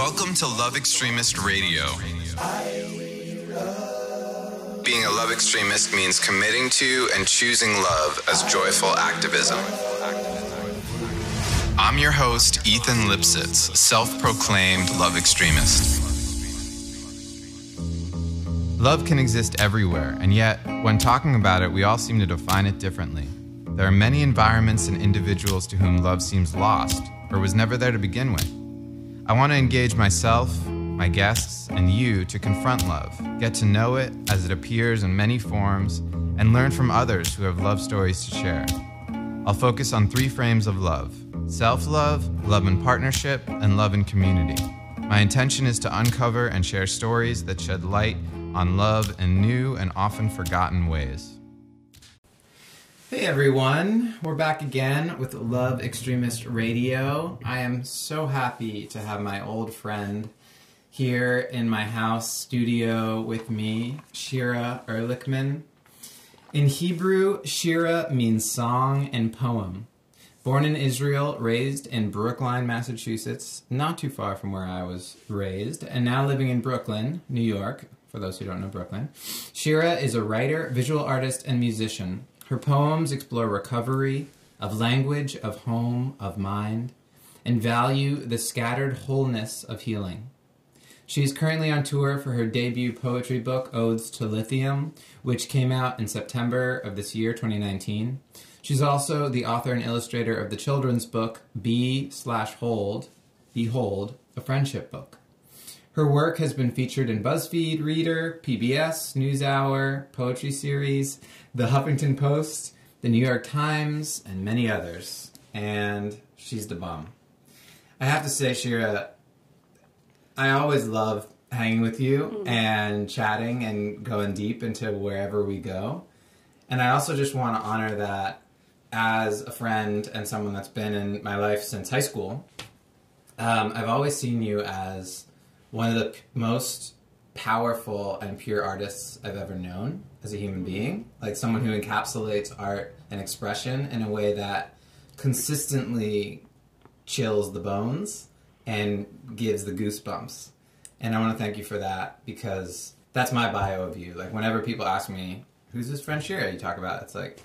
Welcome to Love Extremist Radio. Being a love extremist means committing to and choosing love as joyful activism. I'm your host, Ethan Lipsitz, self proclaimed love extremist. Love can exist everywhere, and yet, when talking about it, we all seem to define it differently. There are many environments and individuals to whom love seems lost or was never there to begin with. I want to engage myself, my guests, and you to confront love, get to know it as it appears in many forms, and learn from others who have love stories to share. I'll focus on three frames of love self love, love in partnership, and love in community. My intention is to uncover and share stories that shed light on love in new and often forgotten ways. Hey everyone, we're back again with Love Extremist Radio. I am so happy to have my old friend here in my house studio with me, Shira Ehrlichman. In Hebrew, Shira means song and poem. Born in Israel, raised in Brookline, Massachusetts, not too far from where I was raised, and now living in Brooklyn, New York, for those who don't know Brooklyn. Shira is a writer, visual artist, and musician. Her poems explore recovery of language, of home, of mind, and value the scattered wholeness of healing. She is currently on tour for her debut poetry book, Odes to Lithium, which came out in September of this year, 2019. She's also the author and illustrator of the children's book, Be slash Hold, Behold, a friendship book. Her work has been featured in BuzzFeed, Reader, PBS, NewsHour, Poetry Series, The Huffington Post, The New York Times, and many others. And she's the bomb. I have to say, Shira, I always love hanging with you and chatting and going deep into wherever we go. And I also just want to honor that as a friend and someone that's been in my life since high school. Um, I've always seen you as one of the p- most powerful and pure artists I've ever known as a human mm-hmm. being. Like someone who encapsulates art and expression in a way that consistently chills the bones and gives the goosebumps. And I want to thank you for that because that's my bio of you. Like whenever people ask me, "Who's this friend Shira?" you talk about, it's like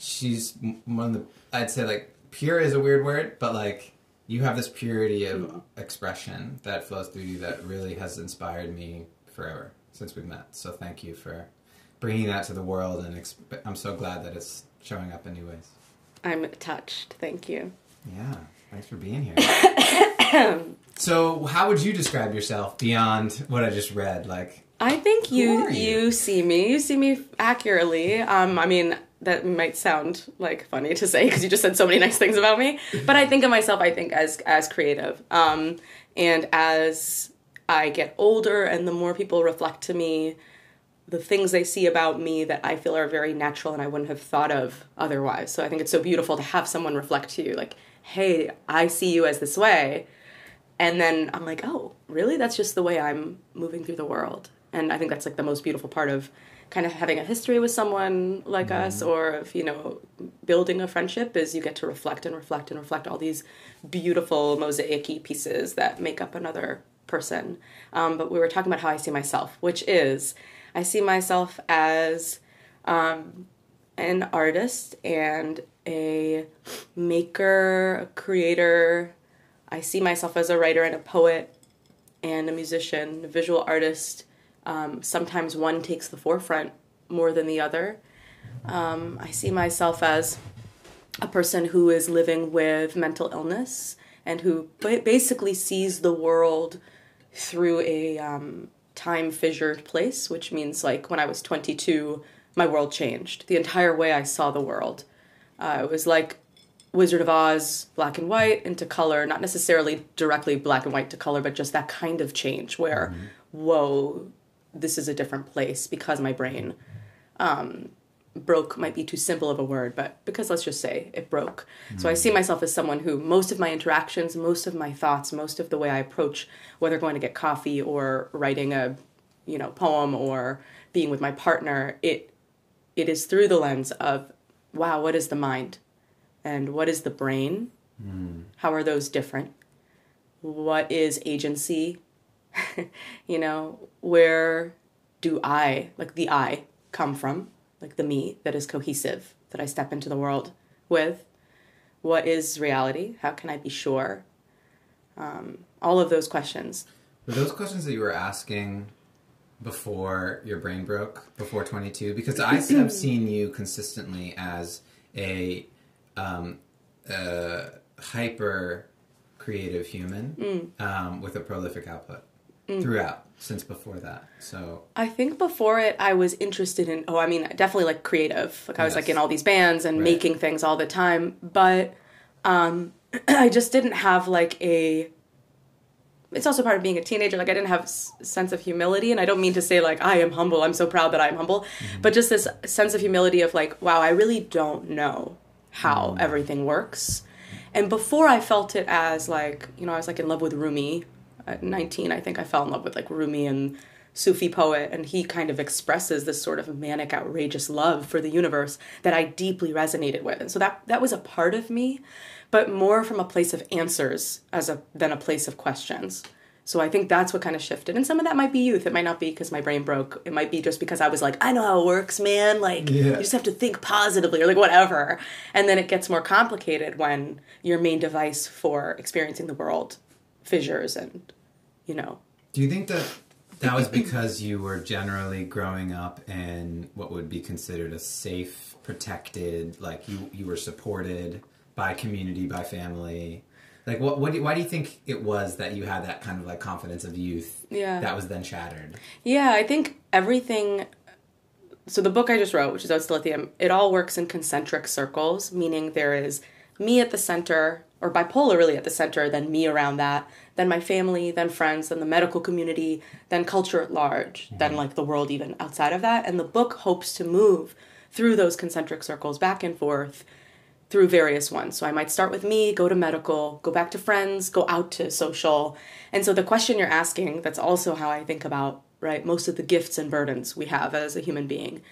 she's one of the. I'd say like pure is a weird word, but like you have this purity of expression that flows through you that really has inspired me forever since we've met. So thank you for bringing that to the world, and exp- I'm so glad that it's showing up in new ways. I'm touched. Thank you. Yeah, thanks for being here. so, how would you describe yourself beyond what I just read? Like, I think you you? you see me. You see me accurately. Um, I mean, that might sound like funny to say because you just said so many nice things about me. But I think of myself. I think as as creative. Um, and as I get older, and the more people reflect to me, the things they see about me that I feel are very natural and I wouldn't have thought of otherwise. So I think it's so beautiful to have someone reflect to you, like, "Hey, I see you as this way." and then I'm like, oh, really? That's just the way I'm moving through the world. And I think that's like the most beautiful part of kind of having a history with someone like us or of, you know, building a friendship is you get to reflect and reflect and reflect all these beautiful mosaic pieces that make up another person. Um, but we were talking about how I see myself, which is I see myself as um, an artist and a maker, a creator, I see myself as a writer and a poet and a musician, a visual artist. Um, sometimes one takes the forefront more than the other. Um, I see myself as a person who is living with mental illness and who basically sees the world through a um, time fissured place, which means like when I was 22, my world changed. The entire way I saw the world. Uh, it was like Wizard of Oz, black and white into color, not necessarily directly black and white to color, but just that kind of change where, whoa, this is a different place because my brain um, broke might be too simple of a word, but because let's just say it broke. So I see myself as someone who most of my interactions, most of my thoughts, most of the way I approach whether going to get coffee or writing a, you know, poem or being with my partner, it it is through the lens of, wow, what is the mind? And what is the brain? How are those different? what is agency? you know, where do I, like the I, come from? Like the me that is cohesive, that I step into the world with? What is reality? How can I be sure? Um, all of those questions. Were those questions that you were asking before your brain broke, before 22? Because I have seen you consistently as a um, uh, hyper creative human Mm. um, with a prolific output Mm. throughout since before that. So I think before it, I was interested in, oh, I mean, definitely like creative. Like I was like in all these bands and Right. making things all the time. But um, I just didn't have like a, it's also part of being a teenager. Like I didn't have s- sense of humility. And I don't mean to say like, I am humble. I'm so proud that I'm humble. Mm-hmm. But just this sense of humility of like, wow, I really don't know how mm. everything works. And before I felt it as like, you know, I was like in love with Rumi at 19. I think I fell in love with like Rumi and Sufi poet, and he kind of expresses this sort of manic, outrageous love for the universe that I deeply resonated with. And so that that was a part of me, but more from a place of answers as a than a place of questions. So I think that's what kind of shifted. And some of that might be youth. It might not be because my brain broke. It might be just because I was like, I know how it works, man. Like, Yeah. you just have to think positively or like whatever. And then it gets more complicated when your main device for experiencing the world fissures and, you know. Do you think that that was because you were generally growing up in what would be considered a safe, protected, like you you were supported by community, by family? Like what what do, why do you think it was that you had that kind of like confidence of youth Yeah. that was then shattered? Yeah, I think everything. So the book I just wrote, which is to Lithium, it all works in concentric circles, meaning there is me at the center, or bipolar really at the center, then me around that, then my family, then friends, then the medical community, then culture at large, then like the world even outside of that. And the book hopes to move through those concentric circles back and forth through various ones. So I might start with me, go to medical, go back to friends, go out to social. And so the question you're asking, that's also how I think about, right, most of the gifts and burdens we have as a human being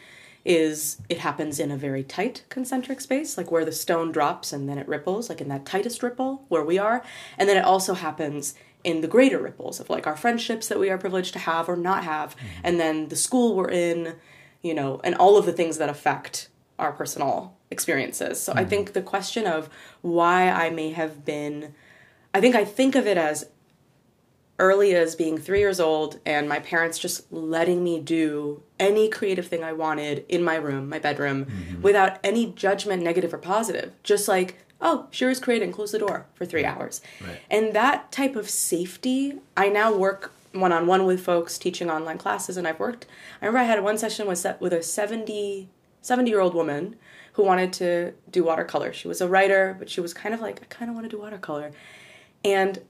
is it happens in a very tight concentric space, like where the stone drops and then it ripples, like in that tightest ripple where we are. And then it also happens in the greater ripples of like our friendships that we are privileged to have or not have, mm-hmm. and then the school we're in, you know, and all of the things that affect our personal experiences. So I mm-hmm. think the question of why I may have been, I think I think of it as early as being three years old and my parents just letting me do any creative thing I wanted in my room, my bedroom, mm-hmm. without any judgment, negative or positive. Just like, oh, Shira's creating, close the door for three hours. Right. And that type of safety, I now work one on one with folks teaching online classes, and I've worked. I remember I had one session with with a 70 70 year old woman who wanted to do watercolor. She was a writer, but she was kind of like, I kind of want to do watercolor. And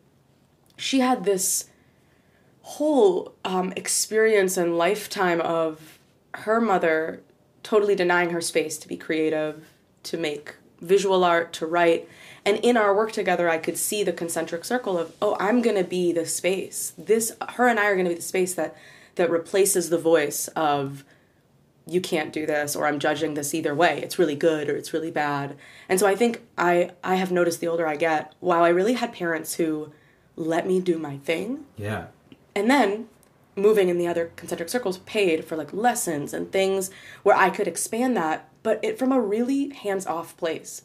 she had this whole um, experience and lifetime of her mother totally denying her space to be creative, to make visual art, to write. And in our work together, I could see the concentric circle of, oh, I'm going to be the space. This, her and I are going to be the space that that replaces the voice of you can't do this or i'm judging this either way it's really good or it's really bad and so i think i i have noticed the older i get wow i really had parents who let me do my thing. Yeah. and then moving in the other concentric circles paid for like lessons and things where i could expand that but it from a really hands-off place.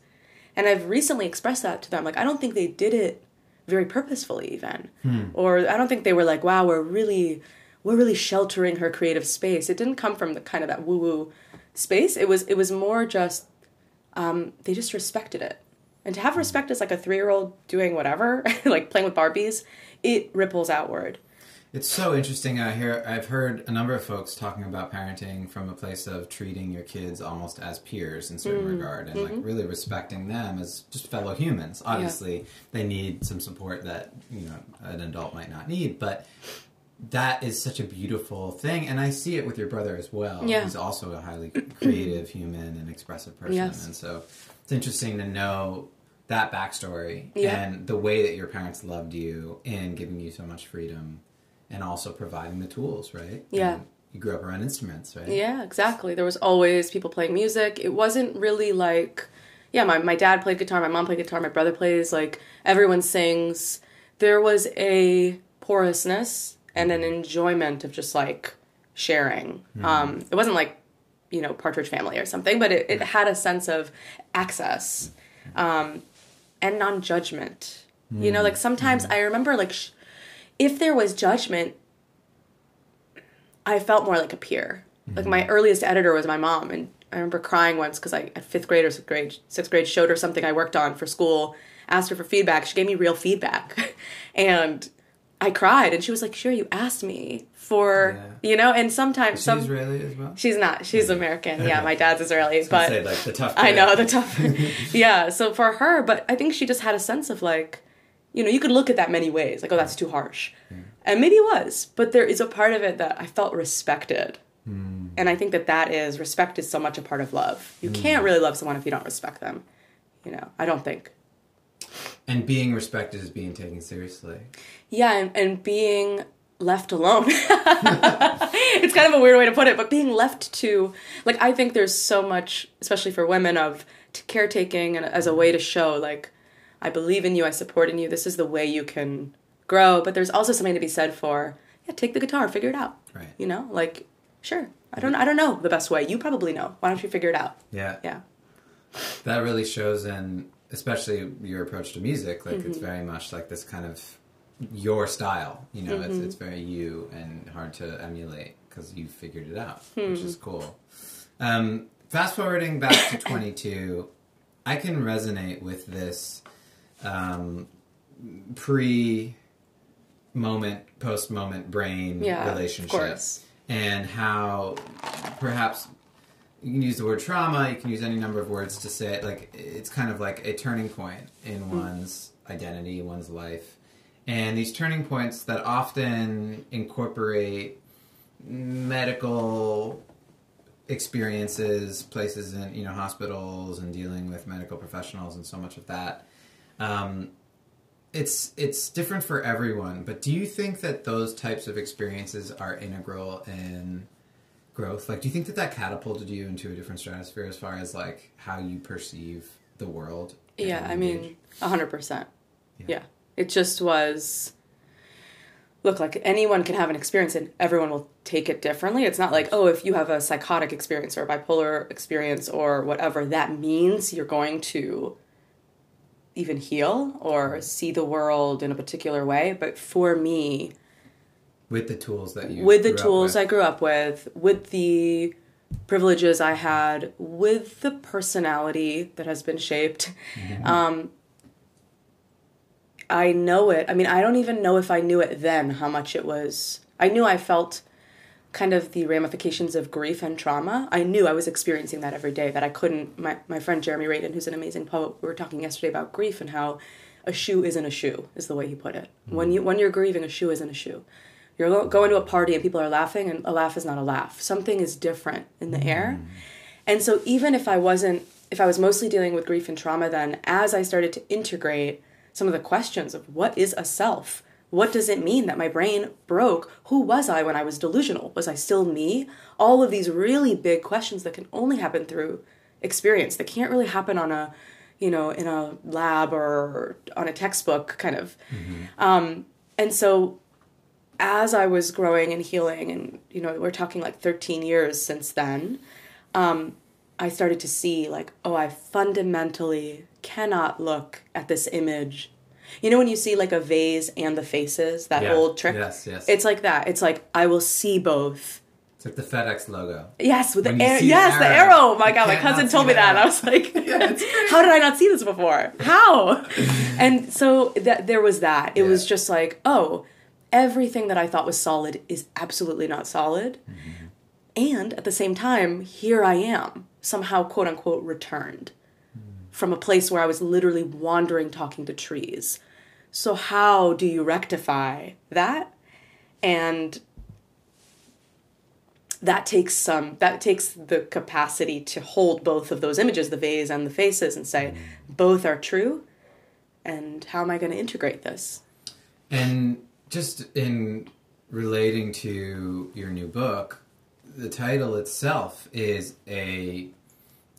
And i've recently expressed that to them. Like i don't think they did it very purposefully even. Or i don't think they were like wow we're really we're really sheltering her creative space. It didn't come from the kind of that woo-woo space. It was it was more just um, they just respected it and to have respect as like a three-year-old doing whatever like playing with barbies it ripples outward It's so interesting. I hear I've heard a number of folks talking about parenting from a place of treating your kids almost as peers in certain mm. regard and like mm-hmm. really respecting them as just fellow humans. Obviously, they need some support that, you know, an adult might not need, but that is such a beautiful thing and I see it with your brother as well. Yeah. He's also a highly creative human and expressive person Yes. and so it's interesting to know that backstory Yeah. and the way that your parents loved you and giving you so much freedom and also providing the tools, right? Yeah. And you grew up around instruments, right? Yeah, exactly. There was always people playing music. It wasn't really like, yeah, my, my dad played guitar, my mom played guitar, my brother plays, like, everyone sings. there was a porousness and an enjoyment of just like sharing. Um, it wasn't like, you know, Partridge Family or something, but it, it had a sense of access um, and non judgment. You know, mm-hmm. like sometimes mm-hmm. I remember, like, sh- if there was judgment, I felt more like a peer. Like my mm-hmm. earliest editor was my mom, and I remember crying once because I at fifth grade or sixth grade, sixth grade showed her something I worked on for school, asked her for feedback. She gave me real feedback, and I cried, and she was like, "Shira, you asked me for you know." And sometimes Is she some Israeli as well? she's not. She's American. Yeah, my dad's Israeli, but say like the tough. I know the tough. yeah. So for her, but I think she just had a sense of like, you know, you could look at that many ways. Like, oh, that's too harsh, hmm. and maybe it was. But there is a part of it that I felt respected, hmm. and I think that that is respect is so much a part of love. You hmm. can't really love someone if you don't respect them. You know, I don't think. And being respected is being taken seriously. Yeah, and, and being left alone. it's kind of a weird way to put it, but being left to, like, I think there's so much, especially for women, of caretaking and as a way to show, like, I believe in you, I support in you, this is the way you can grow. But there's also something to be said for, yeah, take the guitar, figure it out. Right. You know, like, sure, I don't, I don't know the best way. You probably know. Why don't you figure it out? Yeah. Yeah. That really shows in, especially your approach to music. Like Mm-hmm. it's very much like this kind of your style. You know, Mm-hmm. it's it's very you and hard to emulate because you figured it out, Hmm. which is cool. Um, fast forwarding back to 22, I can resonate with this um, pre moment, post moment brain Yeah. relationship and how perhaps you can use the word trauma, you can use any number of words to say it. Like it's kind of like a turning point in one's identity, one's life. And these turning points that often incorporate medical experiences, places in you know hospitals and dealing with medical professionals and so much of that. Um, it's it's different for everyone, but do you think that those types of experiences are integral in growth? Like, do you think that that catapulted you into a different stratosphere as far as like how you perceive the world? Yeah, I mean, a hundred percent. Yeah. Yeah, it just was. Look, like anyone can have an experience, and everyone will take it differently. It's not like, oh, if you have a psychotic experience or a bipolar experience or whatever, that means you're going to even heal or see the world in a particular way. But for me, with the tools that you with the tools with. I grew up with, with the privileges I had, with the personality that has been shaped. Um, I know it. I mean, I don't even know if I knew it then how much it was. I knew I felt kind of the ramifications of grief and trauma. I knew I was experiencing that every day, that I couldn't. My, my friend Jeremy Radin, who's an amazing poet, we were talking yesterday about grief and how a shoe isn't a shoe, is the way he put it. Mm. When, you, when you're grieving, a shoe isn't a shoe. You're going to a party and people are laughing, and a laugh is not a laugh. Something is different in the air. Mm. And so, even if I wasn't, if I was mostly dealing with grief and trauma, then as I started to integrate some of the questions of what is a self? What does it mean that my brain broke? Who was I when I was delusional? Was I still me? All of these really big questions that can only happen through experience, that can't really happen on a, you know, in a lab or on a textbook kind of. Um, and so as I was growing and healing, and you know, we're talking like 13 years since then, um, I started to see like, oh, I fundamentally cannot look at this image. You know, when you see like a vase and the faces, that Yeah. old trick? Yes, yes. It's like that. It's like, I will see both. It's like the FedEx logo. Yes, with the When you arrow. the Yes, the arrow, arrow. Oh my God, my cousin told me that. And I was like, Yeah, how did I not see this before? How? and so that there was that. It was just like, oh, everything that I thought was solid is absolutely not solid. Mm-hmm. And at the same time, here I am, somehow quote unquote returned from a place where I was literally wandering talking to trees. So how do you rectify that? And that takes some that takes the capacity to hold both of those images the vase and the faces and say both are true and how am i going to integrate this And just in relating to your new book, the title itself is a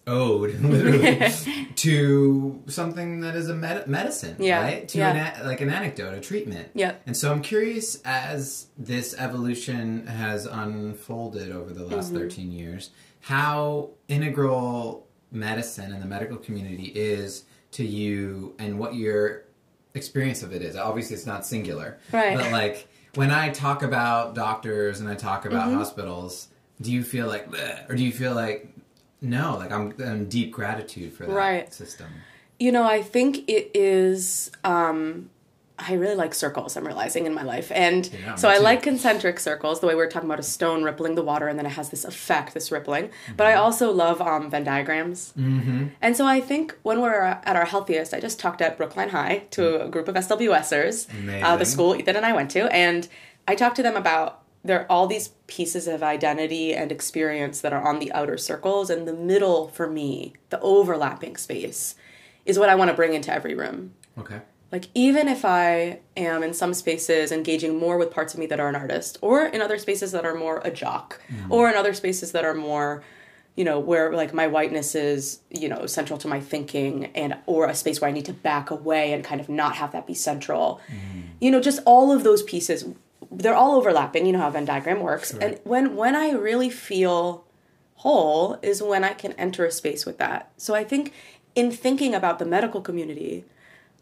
ode literally to something that is a med- medicine, Yeah, right? To yeah. an a- like an anecdote, a treatment. Yep. And so I'm curious as this evolution has unfolded over the Mm-hmm. last 13 years, how integral medicine and the medical community is to you and what your experience of it is. Obviously, it's not singular. Right. But like when I talk about doctors and I talk about Mm-hmm. hospitals, do you feel like, or do you feel like, no, like I'm in deep gratitude for that Right. system? You know, I think it is. Um, I really like circles. I'm realizing in my life, and Yeah, so I too. like concentric circles. The way we are talking about a stone rippling the water, and then it has this effect, this rippling. But I also love um, Venn diagrams. Mm-hmm. And so I think when we're at our healthiest, I just talked at Brookline High to a group of SWSers, uh, the school Ethan and I went to, and I talked to them about there are all these pieces of identity and experience that are on the outer circles, and the middle for me, the overlapping space, is what I want to bring into every room. Okay. Like, even if I am in some spaces engaging more with parts of me that are an artist, or in other spaces that are more a jock, mm. or in other spaces that are more, you know, where like my whiteness is, you know, central to my thinking, and or a space where I need to back away and kind of not have that be central. Mm. You know, just all of those pieces, they're all overlapping. You know how Venn diagram works. And when when I really feel whole is when I can enter a space with that. So I think in thinking about the medical community,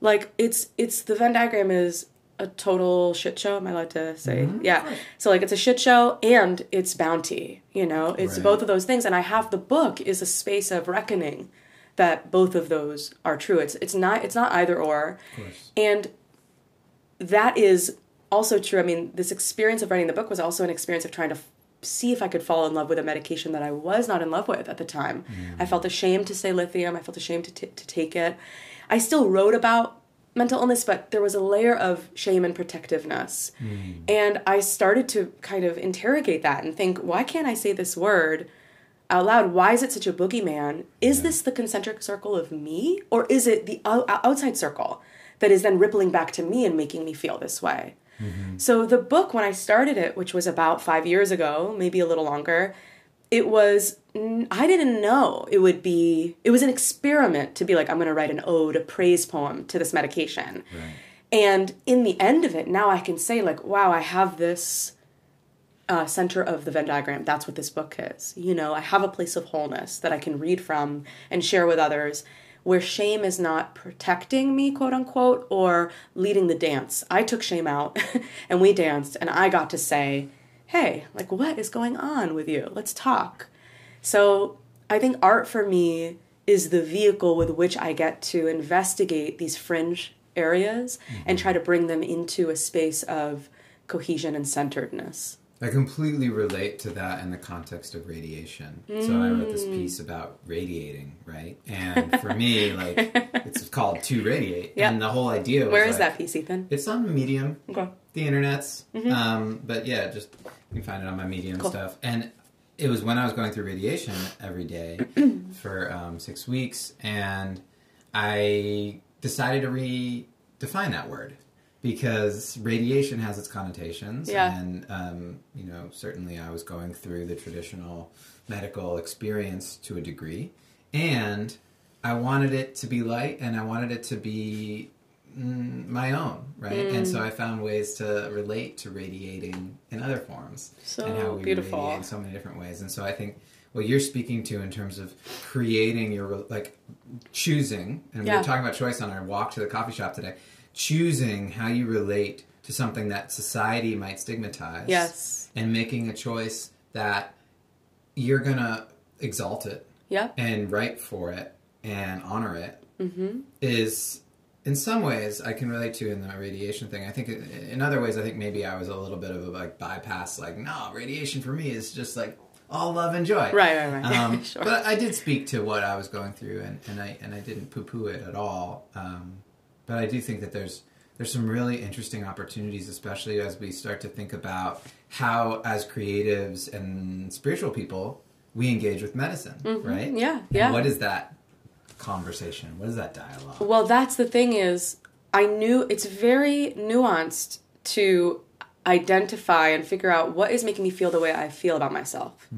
like it's it's the Venn diagram is a total shit show. Am I allowed to say? Mm-hmm. Yeah. So like it's a shit show and it's bounty. You know, it's Right. both of those things. And I have the book is a space of reckoning that both of those are true. It's it's not it's not either or. And that is also true. I mean, this experience of writing the book was also an experience of trying to f- see if I could fall in love with a medication that I was not in love with at the time. Mm. I felt ashamed to say lithium. I felt ashamed to, t- to take it. I still wrote about mental illness, but there was a layer of shame and protectiveness. Mm. And I started to kind of interrogate that and think, why can't I say this word? out loud why is it such a boogeyman is this the concentric circle of me or is it the o- outside circle that is then rippling back to me and making me feel this way so the book when i started it which was about five years ago maybe a little longer it was I didn't know it would be it was an experiment to be like i'm going to write an ode a praise poem to this medication Right. and in the end of it now i can say like wow i have this uh, center of the Venn diagram. That's what this book is. You know, I have a place of wholeness that I can read from and share with others where shame is not protecting me, quote unquote, or leading the dance. I took shame out and we danced, and I got to say, hey, like, what is going on with you? Let's talk. So I think art for me is the vehicle with which I get to investigate these fringe areas and mm-hmm. try to bring them into a space of cohesion and centeredness. I completely relate to that in the context of radiation. So I wrote this Mm. piece about radiating, right? And for me, like, it's called To Radiate. Yeah. And the whole idea was Where is like- that piece, Ethan? It's on Medium, Okay. the internet's. Um, but yeah, just you can find it on my Medium Mm-hmm. Cool. stuff. And it was when I was going through radiation every day for um, six weeks, and I decided to redefine that word because radiation has its connotations, Yeah. and um, you know certainly I was going through the traditional medical experience to a degree, and I wanted it to be light, and I wanted it to be mm, my own, right? And Mm. so I found ways to relate to radiating in other forms, So and how we beautiful. radiate in so many different ways. And so I think what you're speaking to in terms of creating your like choosing, and we Yeah. were talking about choice on our walk to the coffee shop today, choosing how you relate to something that society might stigmatize, Yes. and making a choice that you're gonna exalt it Yep. and write for it and honor it Mm-hmm. is in some ways I can relate to in the radiation thing. I think in other ways I think maybe I was a little bit of a like bypass like no radiation for me is just like all love and joy. Right, right, right. Um, Sure. But I did speak to what I was going through and, and I and I didn't poo poo it at all. Um, but I do think that there's there's some really interesting opportunities, especially as we start to think about how as creatives and spiritual people we engage with medicine, right? Mm-hmm. Yeah, And yeah. what is that conversation? What is that dialogue? Well, that's the thing is, I knew it's very nuanced to identify and figure out what is making me feel the way I feel about myself.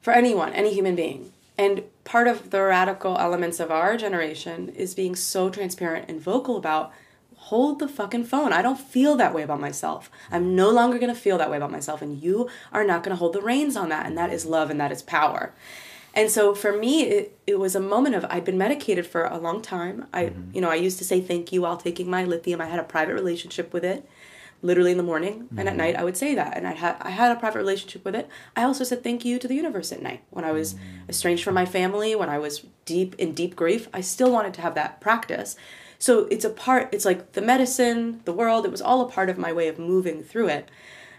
For anyone, any human being. And part of the radical elements of our generation is being so transparent and vocal about hold the fucking phone. I don't feel that way about myself. I'm no longer going to feel that way about myself and you are not going to hold the reins on that and that is love and that is power. And so for me it, it was a moment of I'd been medicated for a long time. I mm-hmm. you know, I used to say thank you while taking my lithium. I had a private relationship with it literally in the morning mm-hmm. and at mm-hmm. night I would say that and I had I had a private relationship with it. I also said thank you to the universe at night when I was mm-hmm. estranged from my family, when I was deep in deep grief. I still wanted to have that practice. So it's a part it's like the medicine, the world, it was all a part of my way of moving through it.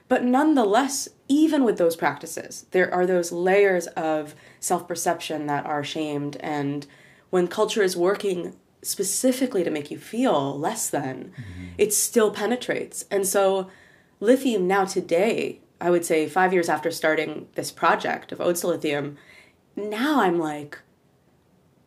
But nonetheless, even with those practices, there are those layers of self-perception that are shamed and when culture is working specifically to make you feel less than, mm-hmm. it still penetrates. And so, lithium now today, I would say five years after starting this project of Odes to Lithium, now I'm like,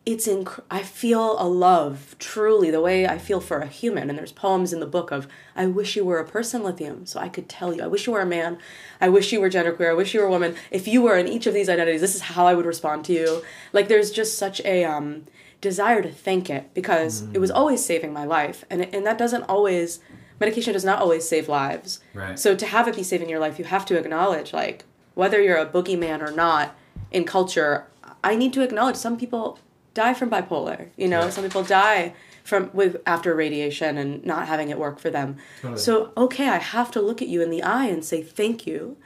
it's inc- I feel a love truly the way I feel for a human. And there's poems in the book of I wish you were a person, lithium, so I could tell you. I wish you were a man. I wish you were genderqueer. I wish you were a woman. If you were in each of these identities, this is how I would respond to you. Like there's just such a um, desire to thank it because mm. it was mm. always saving my life and and that doesn't always medication does not always save lives right so to have it be saving your life you have to acknowledge like whether you're a boogeyman or not in culture i need to acknowledge some people die from bipolar you know some people die from with after radiation and not having it work for them totally. so okay i have to look at you in the eye and say thank you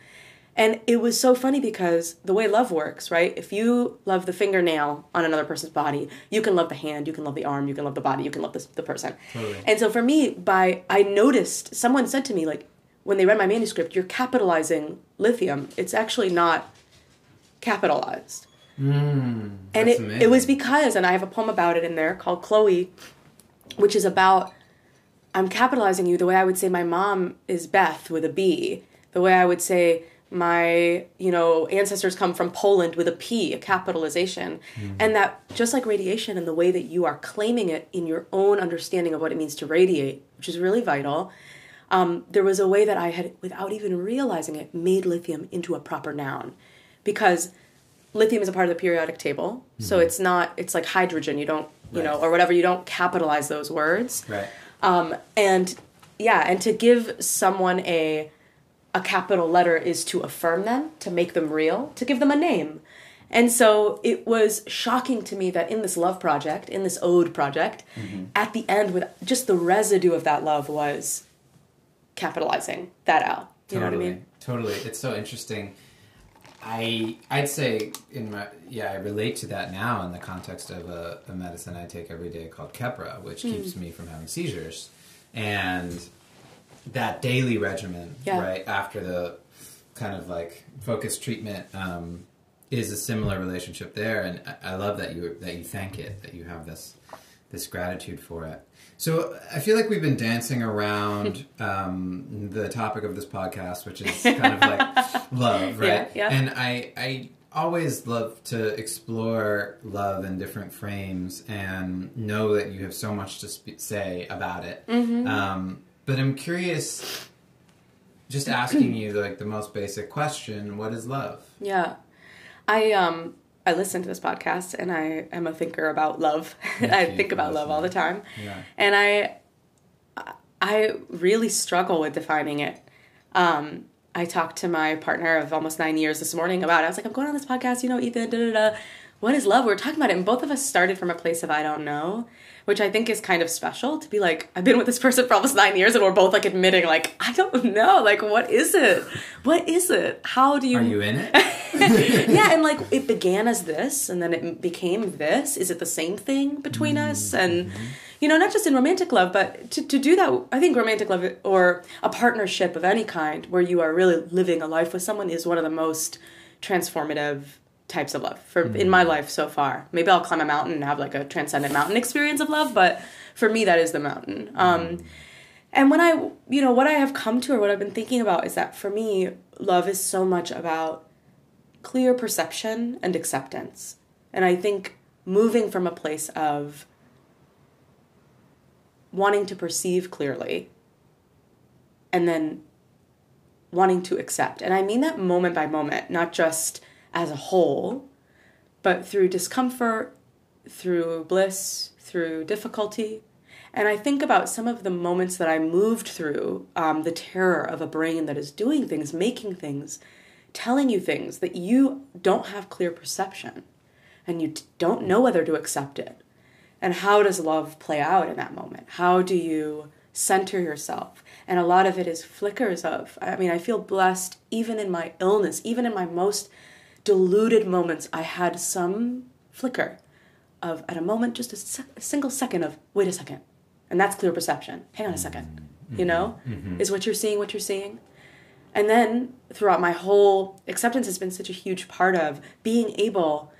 and it was so funny because the way love works, right? If you love the fingernail on another person's body, you can love the hand, you can love the arm, you can love the body, you can love the, the person. Totally. And so for me, by I noticed someone said to me like when they read my manuscript, you're capitalizing lithium. It's actually not capitalized. Mm, and it, it was because, and I have a poem about it in there called Chloe, which is about I'm capitalizing you the way I would say my mom is Beth with a B, the way I would say my you know ancestors come from poland with a p a capitalization mm-hmm. and that just like radiation and the way that you are claiming it in your own understanding of what it means to radiate which is really vital um, there was a way that i had without even realizing it made lithium into a proper noun because lithium is a part of the periodic table mm-hmm. so it's not it's like hydrogen you don't you right. know or whatever you don't capitalize those words right um, and yeah and to give someone a a capital letter is to affirm them, to make them real, to give them a name. And so it was shocking to me that in this love project, in this ode project, mm-hmm. at the end, with just the residue of that love was capitalizing that out. You totally, know what I mean? Totally. It's so interesting. I I'd say in my yeah I relate to that now in the context of a, a medicine I take every day called Keppra, which mm. keeps me from having seizures, and that daily regimen, yeah. right after the kind of like focused treatment, um, is a similar relationship there. And I, I love that you that you thank it, that you have this this gratitude for it. So I feel like we've been dancing around um, the topic of this podcast, which is kind of like love, right? Yeah, yeah. And I, I always love to explore love in different frames and know that you have so much to sp- say about it. Mm-hmm. Um, but I'm curious, just asking you like the most basic question: What is love? Yeah, I um I listen to this podcast and I am a thinker about love. I think about love all the time, yeah. and I I really struggle with defining it. Um, I talked to my partner of almost nine years this morning about it. I was like, I'm going on this podcast, you know, Ethan, da da da. What is love? We we're talking about it, and both of us started from a place of I don't know which I think is kind of special to be like, I've been with this person for almost nine years and we're both like admitting, like, I don't know, like, what is it? What is it? How do you. Are you in it? yeah, and like, it began as this and then it became this. Is it the same thing between mm-hmm. us? And, you know, not just in romantic love, but to, to do that, I think romantic love or a partnership of any kind where you are really living a life with someone is one of the most transformative types of love for mm. in my life so far. Maybe I'll climb a mountain and have like a transcendent mountain experience of love, but for me that is the mountain. Mm. Um, and when I, you know, what I have come to or what I've been thinking about is that for me, love is so much about clear perception and acceptance. And I think moving from a place of wanting to perceive clearly and then wanting to accept. And I mean that moment by moment, not just as a whole, but through discomfort, through bliss, through difficulty. And I think about some of the moments that I moved through um, the terror of a brain that is doing things, making things, telling you things that you don't have clear perception and you don't know whether to accept it. And how does love play out in that moment? How do you center yourself? And a lot of it is flickers of. I mean, I feel blessed even in my illness, even in my most deluded moments, I had some flicker of, at a moment, just a, sec- a single second of, wait a second. And that's clear perception. Hang on a 2nd Mm-hmm. you know? Is what you're seeing what you're seeing? And then throughout my whole acceptance has been such a huge part of being able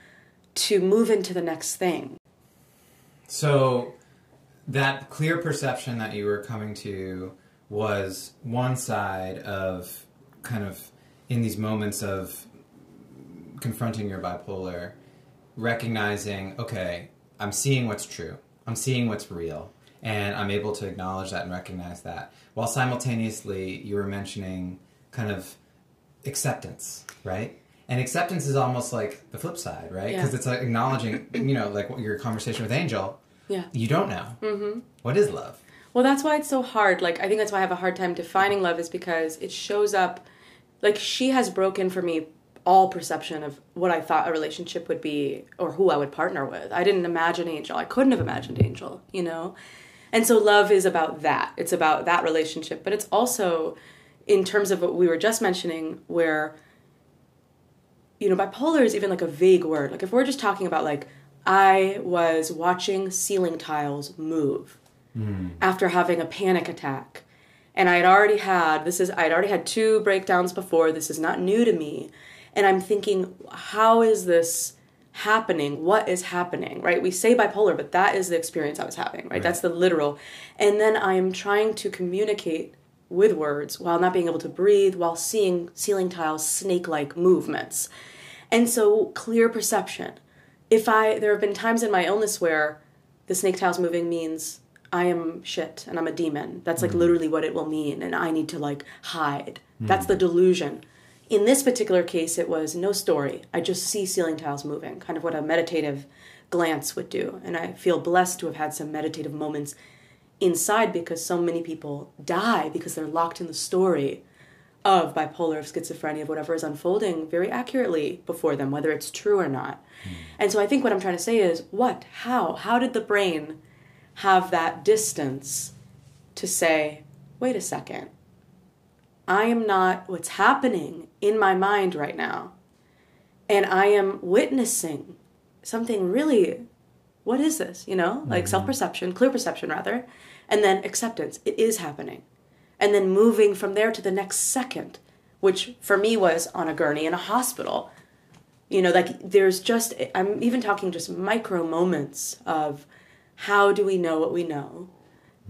to move into the next thing. So that clear perception that you were coming to was one side of kind of in these moments of confronting your bipolar, recognizing, okay, I'm seeing what's true, I'm seeing what's real, and I'm able to acknowledge that and recognize that. While simultaneously, you were mentioning kind of acceptance, right? And acceptance is almost like the flip side, right? Yeah. Because it's like acknowledging, you know, like your conversation with Angel. Yeah. You don't know. Mm-hmm. What is love? Well, that's why it's so hard. Like, I think that's why I have a hard time defining love, is because it shows up. Like, she has broken for me all perception of what I thought a relationship would be or who I would partner with. I didn't imagine Angel. I couldn't have imagined Angel, you know? And so, love is about that. It's about that relationship. But it's also, in terms of what we were just mentioning, where you know, bipolar is even like a vague word. Like if we're just talking about like I was watching ceiling tiles move hmm. after having a panic attack. And I had already had this is I had already had two breakdowns before. This is not new to me. And I'm thinking, how is this happening? What is happening? Right? We say bipolar, but that is the experience I was having, right? That's the literal. And then I'm trying to communicate with words while not being able to breathe, while seeing ceiling tiles snake like movements. And so clear perception. If I there have been times in my illness where the snake tiles moving means I am shit and I'm a demon. That's like mm. literally what it will mean and I need to like hide. Mm. That's the delusion. In this particular case it was no story. I just see ceiling tiles moving, kind of what a meditative glance would do. And I feel blessed to have had some meditative moments inside because so many people die because they're locked in the story of bipolar, of schizophrenia, of whatever is unfolding very accurately before them, whether it's true or not. Hmm. And so I think what I'm trying to say is what? How? How did the brain have that distance to say, wait a second, I am not what's happening in my mind right now. And I am witnessing something really, what is this? You know, like mm-hmm. self perception, clear perception rather, and then acceptance. It is happening and then moving from there to the next second, which for me was on a gurney in a hospital. You know, like there's just, I'm even talking just micro moments of how do we know what we know?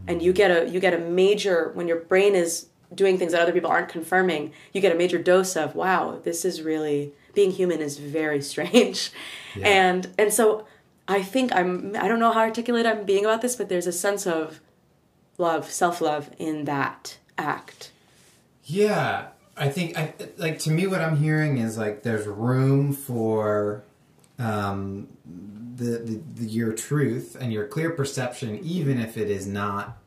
And you get a you get a major when your brain is doing things that other people aren't confirming, you get a major dose of wow, this is really being human is very strange. And and so I think I'm I don't know how articulate I'm being about this, but there's a sense of love, self love in that act. Yeah, I think I like to me what I'm hearing is like there's room for um, the, the, the your truth and your clear perception, even if it is not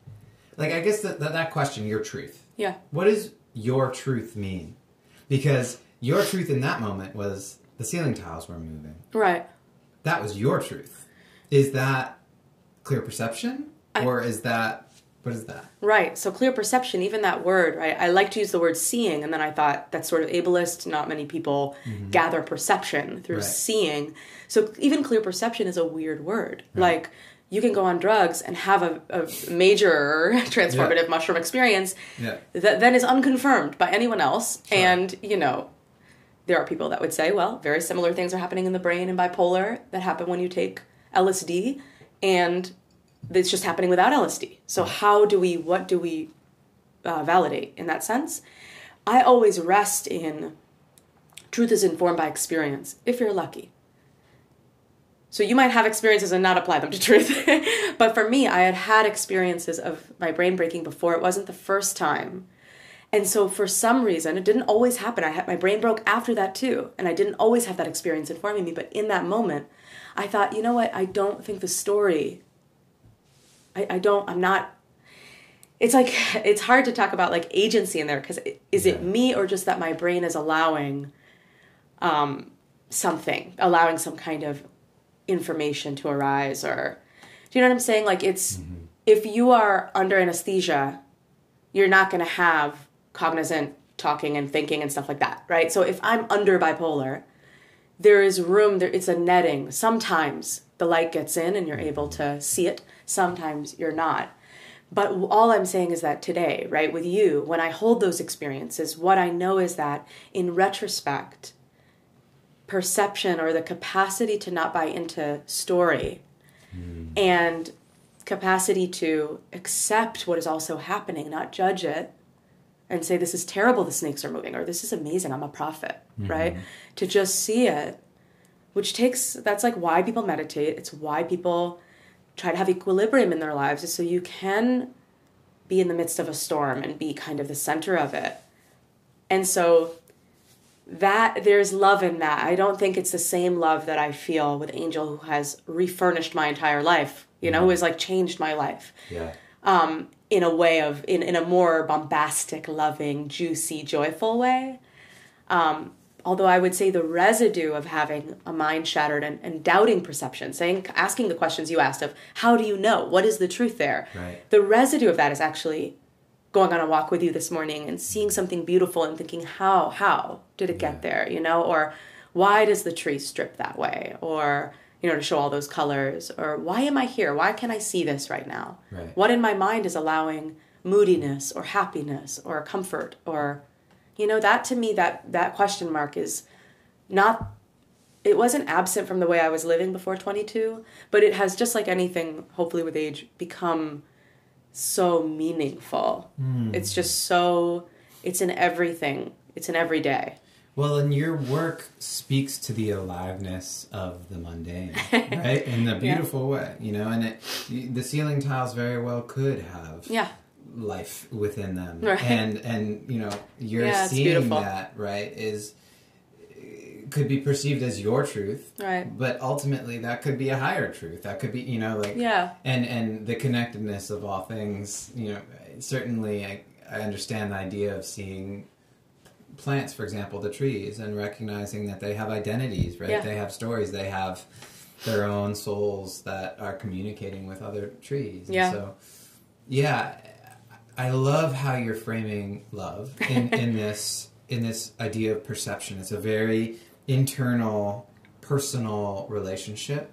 like I guess that that, that question, your truth. Yeah. What does your truth mean? Because your truth in that moment was the ceiling tiles were moving. Right. That was your truth. Is that clear perception, I- or is that what is that? Right. So clear perception, even that word, right? I like to use the word seeing, and then I thought that's sort of ableist. Not many people mm-hmm. gather perception through Right. seeing. So even clear perception is a weird word. Like you can go on drugs and have a, a major transformative Yeah. mushroom experience Yeah. that then is unconfirmed by anyone else. And, you know, there are people that would say, well, very similar things are happening in the brain in bipolar that happen when you take LSD, and it's just happening without LSD. So, how do we, what do we uh, validate in that sense? I always rest in truth is informed by experience, if you're lucky. So you might have experiences and not apply them to truth. but for me, I had had experiences of my brain breaking before. It wasn't the first time. And so for some reason, it didn't always happen. I had my brain broke after that too, and I didn't always have that experience informing me. But in that moment, I thought, you know what? I don't think the story. I, I don't. I'm not. It's like it's hard to talk about like agency in there because is it me or just that my brain is allowing, um, something, allowing some kind of information to arise or, do you know what I'm saying? Like it's if you are under anesthesia you're not going to have cognizant talking and thinking and stuff like that, right? So if I'm under bipolar, there is room there it's a netting. Sometimes the light gets in and you're mm-hmm. able to see it, sometimes you're not. But all I'm saying is that today, right, with you, when I hold those experiences, what I know is that in retrospect, perception or the capacity to not buy into story hmm. and capacity to accept what is also happening, not judge it, and say, This is terrible, the snakes are moving, or this is amazing, I'm a prophet, hmm. right? To just see it, which takes, that's like why people meditate, it's why people try to have equilibrium in their lives, is so you can be in the midst of a storm and be kind of the center of it. And so that there's love in that. I don't think it's the same love that I feel with Angel who has refurnished my entire life, you know, who has like changed my life Yeah. um, in a way of in, in a more bombastic, loving, juicy, joyful way. Um, although I would say the residue of having a mind shattered and, and doubting perception, saying asking the questions you asked of how do you know? What is the truth there? Right. The residue of that is actually going on a walk with you this morning and seeing something beautiful and thinking how how did it get there you know? Or why does the tree strip that way? Or you know to show all those colors. Or why am i here? Why can i see this right now? Right. what in my mind is allowing moodiness or happiness or comfort or you know that to me that that question mark is not it wasn't absent from the way i was living before 22 but it has just like anything hopefully with age become so meaningful. Hmm. It's just so it's in everything. It's in every day. Well, and your work speaks to the aliveness of the mundane, right? In a beautiful way, you know. And it, the ceiling tiles very well could have yeah. life within them, Right. and and you know you're Yeah, seeing that right is could be perceived as your truth, right but ultimately that could be a higher truth. That could be you know like yeah and and the connectedness of all things you know certainly I, I understand the idea of seeing plants for example the trees and recognizing that they have identities right Yeah. they have stories they have their own souls that are communicating with other trees And Yeah. so yeah i love how you're framing love in, in this in this idea of perception it's a very internal personal relationship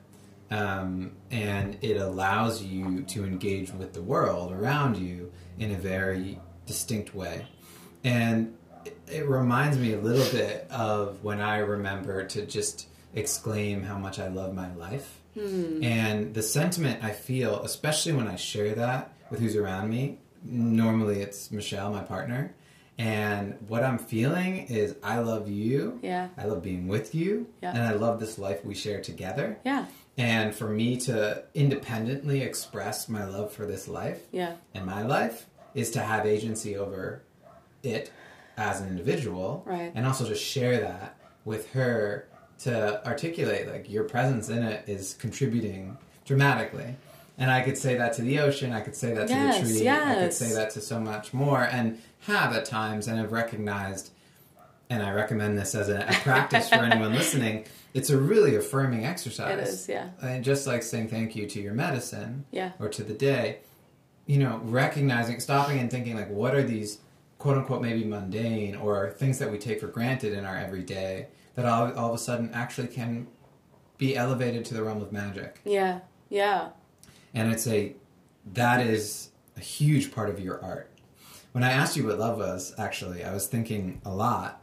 um, and it allows you to engage with the world around you in a very distinct way. And it, it reminds me a little bit of when I remember to just exclaim how much I love my life. And the sentiment I feel, especially when I share that with who's around me, normally it's Michelle, my partner. And what I'm feeling is I love you. Yeah. I love being with you. Yeah. And I love this life we share together. yeah And for me to independently express my love for this life yeah and my life is to have agency over it as an individual. Right. And also just share that with her to articulate like your presence in it is contributing dramatically. And I could say that to the ocean, I could say that Yes, to the tree, I could say that to so much more and have at times and have recognized and I recommend this as a, a practice for anyone listening. It's a really affirming exercise. It is, yeah. And just like saying thank you to your medicine Yeah. or to the day, you know, recognizing, stopping and thinking, like, what are these quote unquote maybe mundane or things that we take for granted in our everyday that all, all of a sudden actually can be elevated to the realm of magic? yeah yeah And I'd say that is a huge part of your art. When I asked you what love was, actually, I was thinking a lot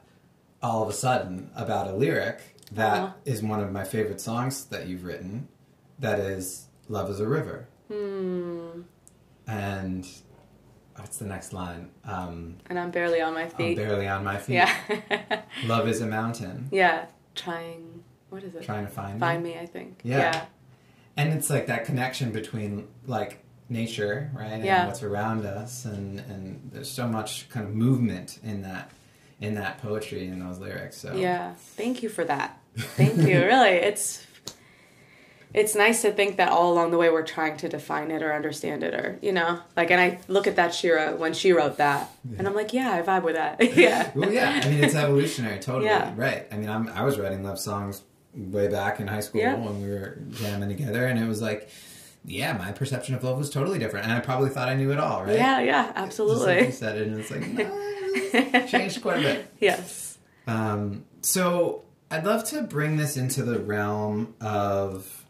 all of a sudden about a lyric that is Uh-huh. one of my favorite songs that you've written that is Love is a River. Hmm. And what's the next line? Um, and i'm barely on my I'm feet barely on my feet. yeah Love is a mountain. yeah trying what is it Trying to find, find me. me i think Yeah. yeah And it's like that connection between like nature, right? Yeah. And what's around us, and and there's so much kind of movement in that in that poetry in those lyrics. So Yeah. Thank you for that. Thank you. really, it's it's nice to think that all along the way we're trying to define it or understand it or you know like and I look at that Shira when she wrote that and I'm like yeah I vibe with that yeah Well, yeah. I mean, it's evolutionary, totally. Yeah. Right. I mean, I'm, I was writing love songs way back in high school Yeah. when we were jamming together, and it was like, yeah, my perception of love was totally different, and I probably thought I knew it all, right? yeah yeah Just like you said it, and it's like, no, changed quite a bit. yes Um, so I'd love to bring this into the realm of.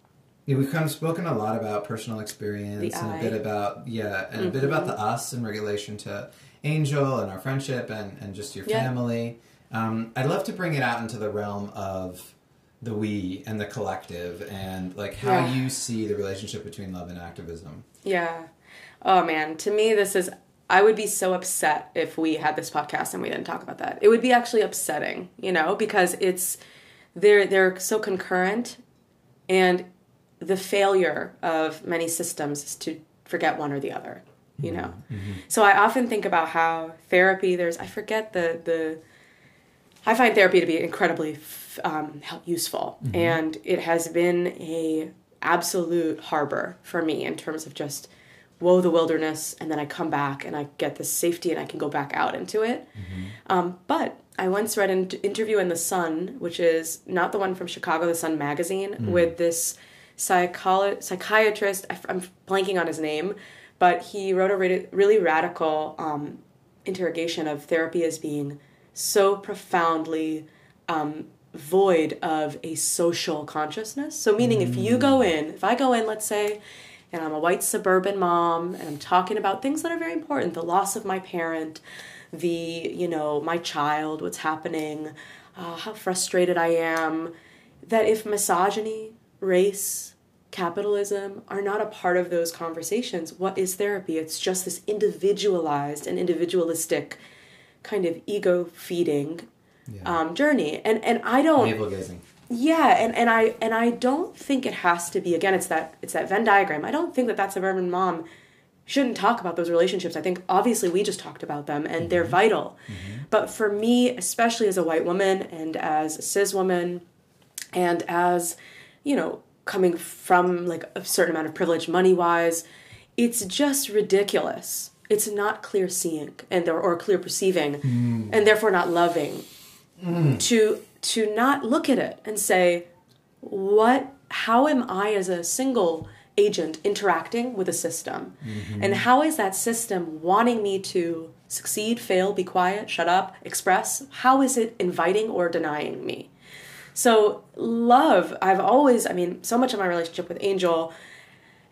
You know, we've kind of spoken a lot about personal experience The and a I. bit about yeah, and a bit Mm-hmm. about the us in relation to Angel and our friendship and and just your family. Um, I'd love to bring it out into the realm of the we and the collective and like how Yeah. you see the relationship between love and activism. yeah. Oh man. To me this is I would be so upset if we had this podcast and we didn't talk about that. It would be actually upsetting you know because it's they're they're so concurrent and the failure of many systems is to forget one or the other you mm-hmm. know? Mm-hmm. So i often think about how therapy there's i forget the the i find therapy to be incredibly um, useful. And it has been a absolute harbor for me in terms of just woe the wilderness and then i come back and i get this safety and i can go back out into it. Um, but I once read an interview in The Sun, which is not the one from Chicago, The Sun magazine, with this psycholo- psychiatrist. I, am blanking on his name, but he wrote a really, really radical um, interrogation of therapy as being so profoundly um, void of a social consciousness. So, meaning if you go in, if I go in, let's say, and I'm a white suburban mom, and I'm talking about things that are very important the loss of my parent, the, you know, my child, what's happening, uh, how frustrated I am, that if misogyny, race, capitalism are not a part of those conversations, what is therapy? It's just this individualized and individualistic kind of ego feeding Yeah. um, journey. And and I don't Navel gazing. yeah, and, and I and I don't think it has to be again. It's that it's that Venn diagram. I don't think that that suburban mom shouldn't talk about those relationships. I think obviously we just talked about them and they're vital. But for me, especially as a white woman and as a cis woman, and as you know coming from like a certain amount of privilege money wise, it's just ridiculous. It's not clear seeing and or, or clear perceiving, mm. and therefore not loving. Mm. To to not look at it and say what how am i as a single agent interacting with a system? Mm-hmm. And how is that system wanting me to succeed fail be quiet shut up express? How is it inviting or denying me? So love i've always i mean so much of my relationship with angel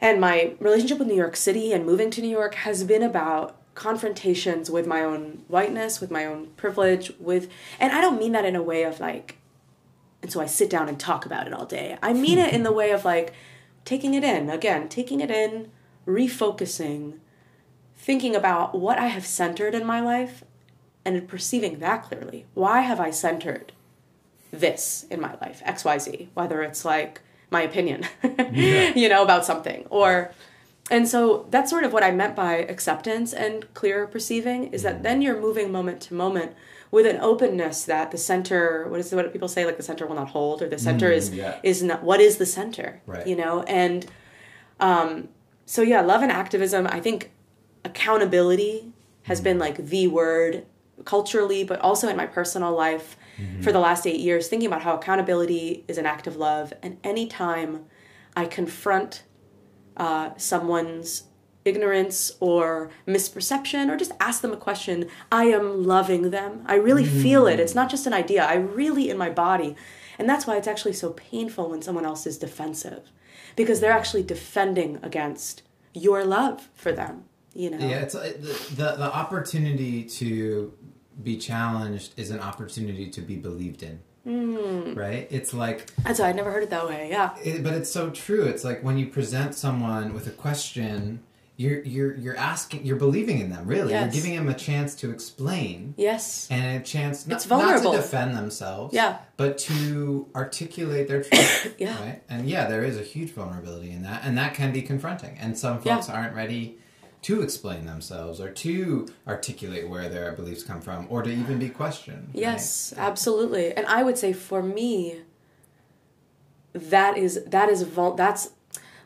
and my relationship with New York City and moving to New York has been about confrontations with my own whiteness, with my own privilege, with and I don't mean that in a way of like and so I sit down and talk about it all day. I mean it in the way of like taking it in, again, taking it in, refocusing, thinking about what I have centered in my life and perceiving that clearly. Why have I centered this in my life, XYZ, whether it's like my opinion, you know, about something or and so that's sort of what I meant by acceptance and clear perceiving is that then you're moving moment to moment with an openness that the center what is what people say like the center will not hold or the center is yeah. is not what is the center Right. you know and um so yeah love and activism I think accountability has been like the word culturally but also in my personal life for the last eight years thinking about how accountability is an act of love. And anytime i confront uh, someone's ignorance or misperception or just ask them a question i am loving them. I really feel it. It's not just an idea. I really in my body. And that's why it's actually so painful when someone else is defensive because they're actually defending against your love for them you know? Yeah, it's uh, the, the the opportunity to be challenged is an opportunity to be believed in. Hmm. Right? It's like, that's i never heard it that way yeah it, but it's so true. It's like when you present someone with a question, you're you're you're asking you're believing in them really Yes. you're giving them a chance to explain Yes. and a chance not, It's vulnerable. not to defend themselves Yeah. but to articulate their truth Yeah. right and yeah there is a huge vulnerability in that and that can be confronting and some folks Yeah. aren't ready to explain themselves or to articulate where their beliefs come from or to even be questioned right? Yes, absolutely. And I would say for me, that is that is that's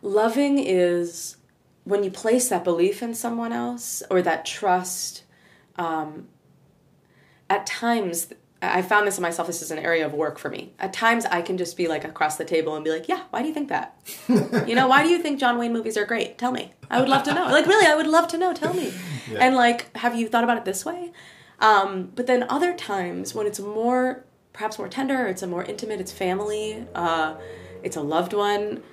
loving is when you place that belief in someone else or that trust. Um, at times, I found this in myself. This is an area of work for me. At times, I can just be like across the table and be like, "Yeah, why do you think that? you know, why do you think John Wayne movies are great? Tell me. I would love to know. Like, really, I would love to know. Tell me. Yeah. And like, have you thought about it this way? Um, but then other times when it's more, perhaps more tender, it's a more intimate, it's family, uh, it's a loved one.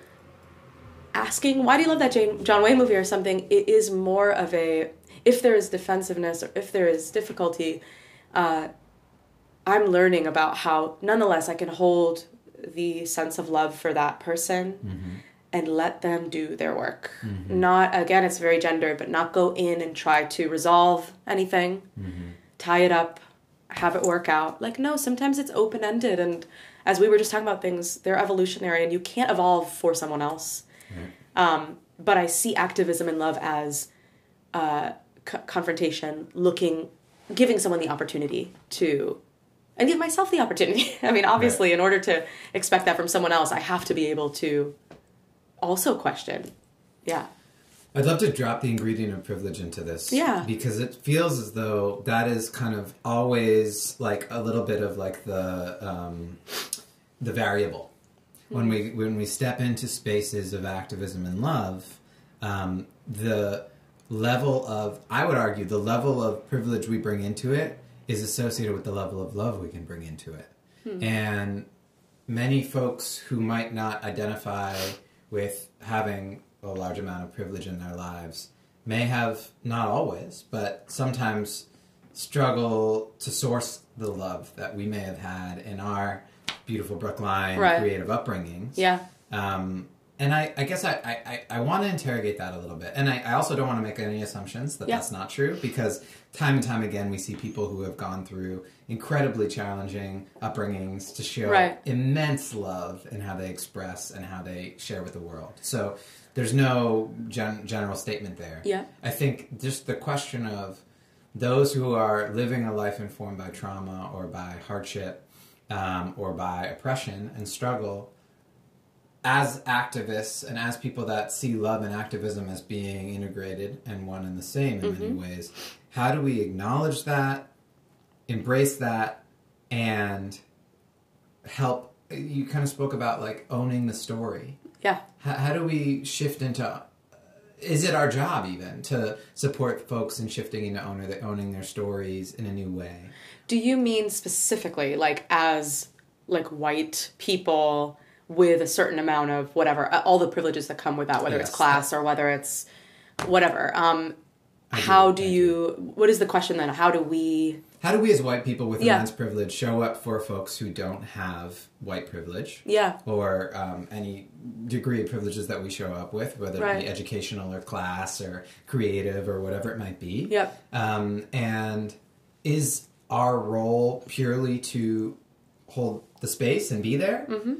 Asking why do you love that Jane, John Wayne movie or something, it is more of a if there is defensiveness or if there is difficulty, uh, I'm learning about how nonetheless I can hold the sense of love for that person and let them do their work. Not again, it's very gendered, but not go in and try to resolve anything, tie it up, have it work out. Like no, sometimes it's open ended, and as we were just talking about things, they're evolutionary, and you can't evolve for someone else. Um, but I see activism and love as uh, c- confrontation, looking, giving someone the opportunity to, and give myself the opportunity. I mean, obviously, in order to expect that from someone else, I have to be able to also question. Yeah. I'd love to drop the ingredient of privilege into this. Yeah. Because it feels as though that is kind of always like a little bit of like the um, the variable. When we when we step into spaces of activism and love, um, the level of I would argue the level of privilege we bring into it is associated with the level of love we can bring into it. And many folks who might not identify with having a large amount of privilege in their lives may have not always but sometimes struggle to source the love that we may have had in our beautiful brookline Right. creative upbringings Yeah. um, and I, I guess I, I, I, want to interrogate that a little bit. And I, I also don't want to make any assumptions that Yeah. that's not true because time and time again we see people who have gone through incredibly challenging upbringings to show Right. immense love in how they express and how they share with the world. So there's no gen- general statement there. Yeah. I think just the question of those who are living a life informed by trauma or by hardship um, or by oppression and struggle as activists and as people that see love and activism as being integrated and one and the same in many mm-hmm. ways, how do we acknowledge that, embrace that, and help? You kind of spoke about like owning the story. Yeah. How, how do we shift into? Is it our job even to support folks in shifting into owner, owning their stories in a new way? Do you mean specifically like as like white people with a certain amount of whatever uh, all the privileges that come with that whether it's class or whether it's whatever um do, how do I you what is the question then how do we How do we as white people with Yeah. immense privilege show up for folks who don't have white privilege? yeah Or um, any degree of privileges that we show up with, whether it be educational or class or creative or whatever it might be. Yep. Um, and is our role purely to hold the space and be there? Mm-hmm.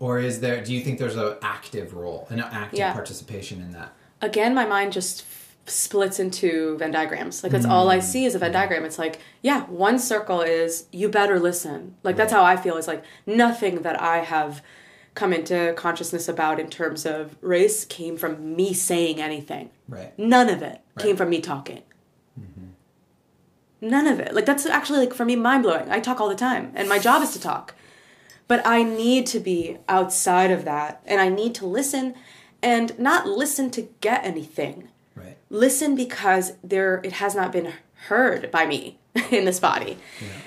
Or is there, do you think there's an active role, an active Yeah. participation in that? again my mind just f- splits into venn diagrams. Like that's hmm. all i see is a venn diagram. It's like yeah one circle is you better listen. Like that's how i feel. It's like nothing that i have come into consciousness about in terms of race came from me saying anything. Right. none of it came from me talking. Mm-hmm. None of it. Like that's actually like for me mind-blowing. I talk all the time and my job is to talk but I need to be outside of that and I need to listen and not listen to get anything. Right. Listen because there it has not been heard by me in this body.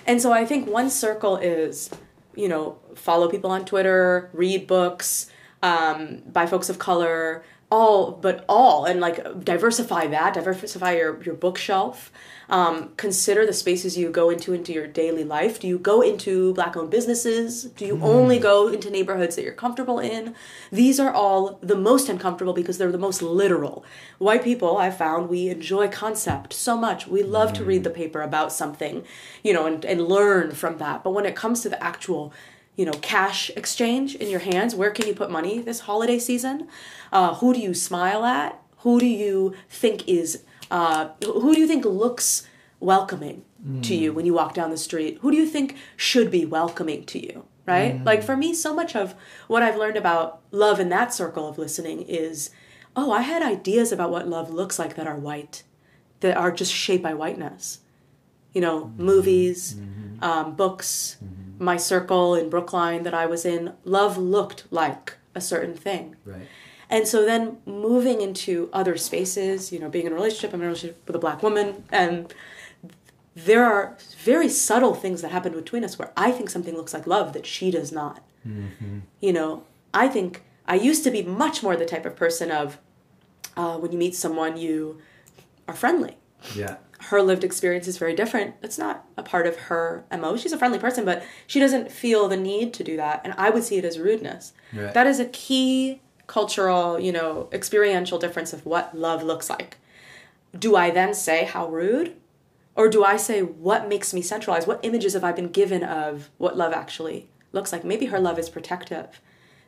And so I think one circle is, you know, follow people on Twitter, read books, um, by folks of color, all but all and like diversify that diversify your, your bookshelf um, consider the spaces you go into into your daily life. Do you go into black owned businesses? Do you only go into neighborhoods that you're comfortable in? These are all the most uncomfortable because they're the most literal. White people i found we enjoy concept so much. We love to read the paper about something you know and, and learn from that. But when it comes to the actual you know cash exchange in your hands where can you put money this holiday season? Uh, who do you smile at? Who do you think is uh, who do you think looks welcoming to you when you walk down the street? Who do you think should be welcoming to you right? Like for me so much of what i've learned about love in that circle of listening is oh i had ideas about what love looks like that are white that are just shaped by whiteness. You know movies um, books my circle in brookline that i was in love looked like a certain thing. Right. And so then moving into other spaces, you know, being in a relationship, I'm in a relationship with a black woman, and there are very subtle things that happen between us where I think something looks like love that she does not. You know, I think I used to be much more the type of person of uh, when you meet someone, you are friendly. Yeah. Her lived experience is very different. That's not a part of her MO. She's a friendly person, but she doesn't feel the need to do that. And I would see it as rudeness. Right. That is a key cultural, you know, experiential difference of what love looks like. Do I then say how rude? Or do I say what makes me centralized? What images have I been given of what love actually looks like? Maybe her love is protective.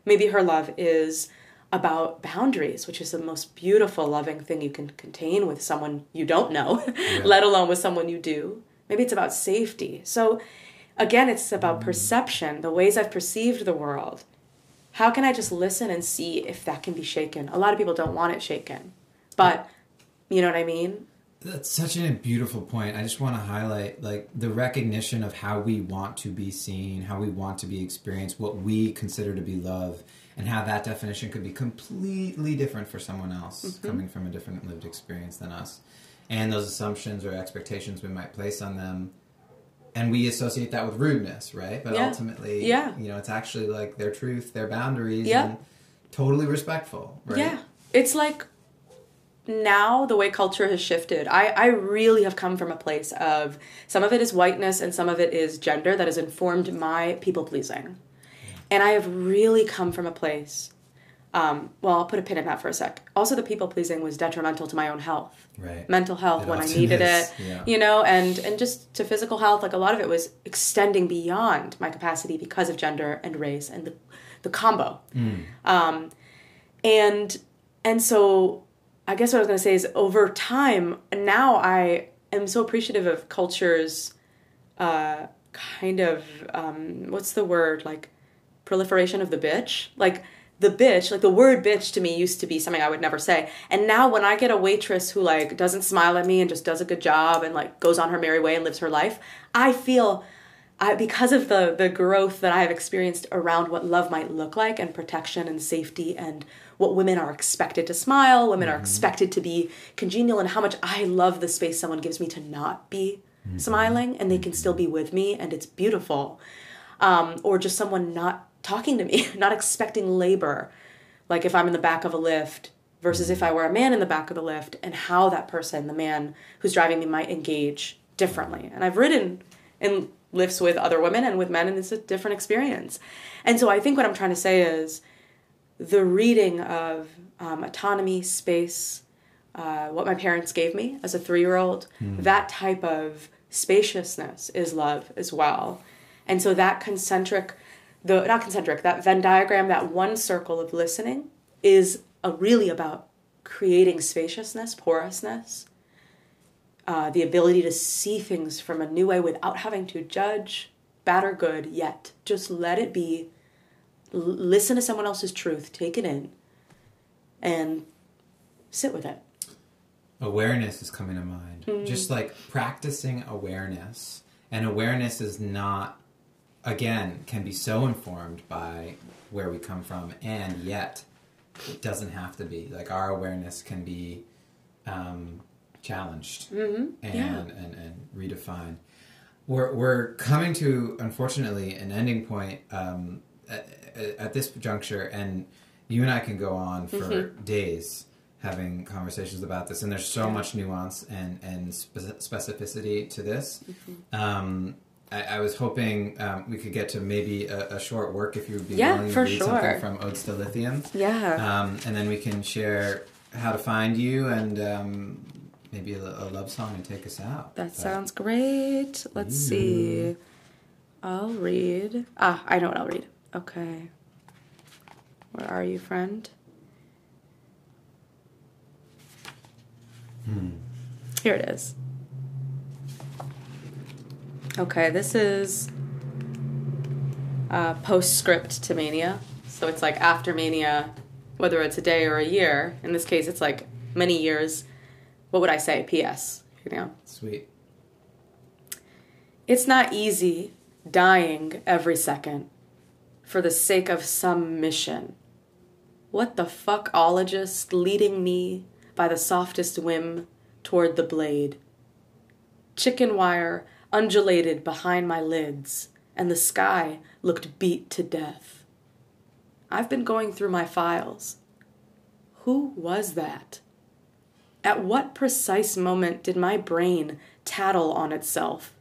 Maybe her love is about boundaries, which is the most beautiful, loving thing you can contain with someone you don't know, let alone with someone you do. Maybe it's about safety. So, again, it's about perception, the ways I've perceived the world. How can I just listen and see if that can be shaken? A lot of people don't want it shaken. But, you know what I mean? That's such a beautiful point. I just want to highlight like the recognition of how we want to be seen, how we want to be experienced, what we consider to be love, and how that definition could be completely different for someone else Mm-hmm. coming from a different lived experience than us. And those assumptions or expectations we might place on them and we associate that with rudeness, right? But Yeah. ultimately, Yeah. you know, it's actually like their truth, their boundaries, Yeah. and totally respectful, right? Yeah. It's like now the way culture has shifted. I, I really have come from a place of some of it is whiteness and some of it is gender that has informed my people pleasing. And I have really come from a place, um, well, I'll put a pin in that for a sec. Also, the people pleasing was detrimental to my own health. Right. mental health It when I needed is, it, yeah. you know, and and just to physical health. Like a lot of it was extending beyond my capacity because of gender and race and the the combo. Um, and and so I guess what I was going to say is over time now I am so appreciative of cultures, uh, kind of um, what's the word like proliferation of the bitch like the bitch like the word bitch to me used to be something i would never say. And now when i get a waitress who like doesn't smile at me and just does a good job and like goes on her merry way and lives her life i feel I, because of the the growth that i have experienced around what love might look like and protection and safety and what women are expected to smile women are mm-hmm. expected to be congenial and how much i love the space someone gives me to not be mm-hmm. smiling and they can mm-hmm. still be with me and it's beautiful. Um, or just someone not talking to me, not expecting labor, like if I'm in the back of a Lyft versus if I were a man in the back of the Lyft, and how that person, the man who's driving me, might engage differently. And I've ridden in Lyfts with other women and with men, and it's a different experience. And so I think what I'm trying to say is the reading of um, autonomy, space, uh, what my parents gave me as a three year old, that type of spaciousness is love as well. And so that concentric, the not concentric, that Venn diagram, that one circle of listening is a, really about creating spaciousness, porousness, uh, the ability to see things from a new way without having to judge bad or good yet. Just let it be. L- listen to someone else's truth, take it in, and sit with it. awareness is coming to mind. Just like practicing awareness. And awareness is not, again, can be so informed by where we come from, and yet it doesn't have to be. Like our awareness can be um, challenged and, Yeah. and, and redefined. We're, we're coming to, unfortunately, an ending point um, at, at this juncture, and you and I can go on for Mm-hmm. days having conversations about this, and there's so much nuance and and spe- specificity to this. Mm-hmm. Um, I, I was hoping um, we could get to maybe a, a short work if you would be Yeah, willing to read sure. something from Odes to Lithium, Yeah. um, and then we can share how to find you and um, maybe a, a love song and take us out. That But- sounds great. Let's see. I'll read. Ah, I know what I'll read. Okay. Where are you, friend? Here it is. Okay, this is uh, postscript to Mania. So it's like after Mania, whether it's a day or a year. In this case, it's like many years. What would I say? P.S. You know? Sweet. It's not easy dying every second for the sake of some mission. What the fuckologist leading me by the softest whim toward the blade? Chicken wire undulated behind my lids, and the sky looked beat to death. I've been going through my files. Who was that? At what precise moment did my brain tattle on itself?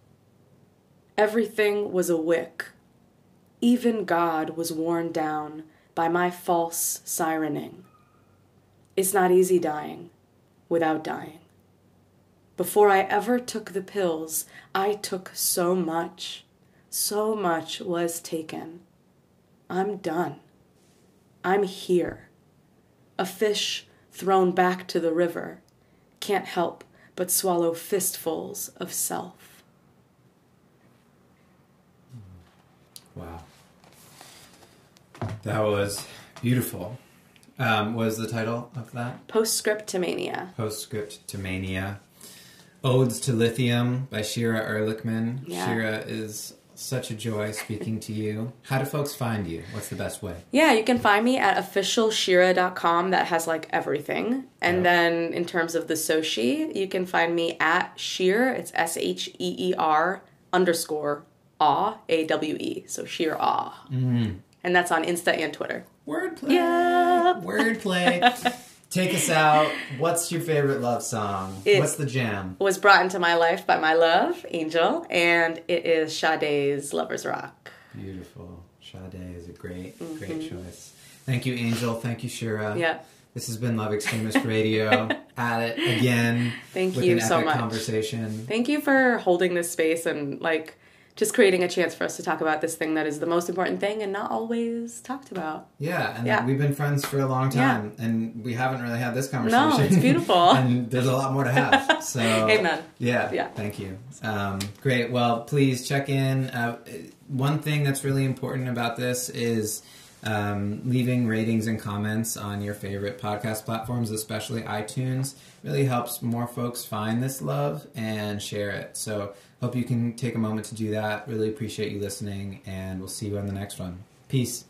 Everything was a wick. Even God was worn down by my false sirening. It's not easy dying without dying. Before I ever took the pills, I took so much. So much was taken. I'm done. I'm here. A fish thrown back to the river can't help but swallow fistfuls of self. Wow. That was beautiful. Um, what is the title of that? Postscript to Mania. Postscript to Mania. Odes to Lithium by Shira Erlichman. Yeah. Shira is such a joy speaking to you. How do folks find you? What's the best way? Yeah, you can find me at officialshira.com. That has like everything. And Yeah. then in terms of the Soshi, you can find me at Sheer. It's S H E E R underscore awe, A W E. So Sheer awe. Mm. And that's on Insta and Twitter. Wordplay. Yep. Wordplay. Take us out. What's your favorite love song? It's- What's the jam? Was brought into my life by my love, Angel, and it is Sade's Lover's Rock. Beautiful. Sade is a great, great choice. Thank you, Angel. Thank you, Shira. Mm-hmm. Yeah. This has been Love Extremist Radio. At it again. Thank you so much. conversation. Thank you for holding this space and like just creating a chance for us to talk about this thing that is the most important thing and not always talked about. Yeah, and Yeah. we've been friends for a long Yeah. time, and we haven't really had this conversation. No, it's beautiful. and there's a lot more to have. So, Amen. Yeah, Yeah. Thank you. Um, great. Well, please check in. Uh, one thing that's really important about this is um, leaving ratings and comments on your favorite podcast platforms, especially iTunes. Really helps more folks find this love and share it. So, hope you can take a moment to do that. Really appreciate you listening, and we'll see you on the next one. Peace.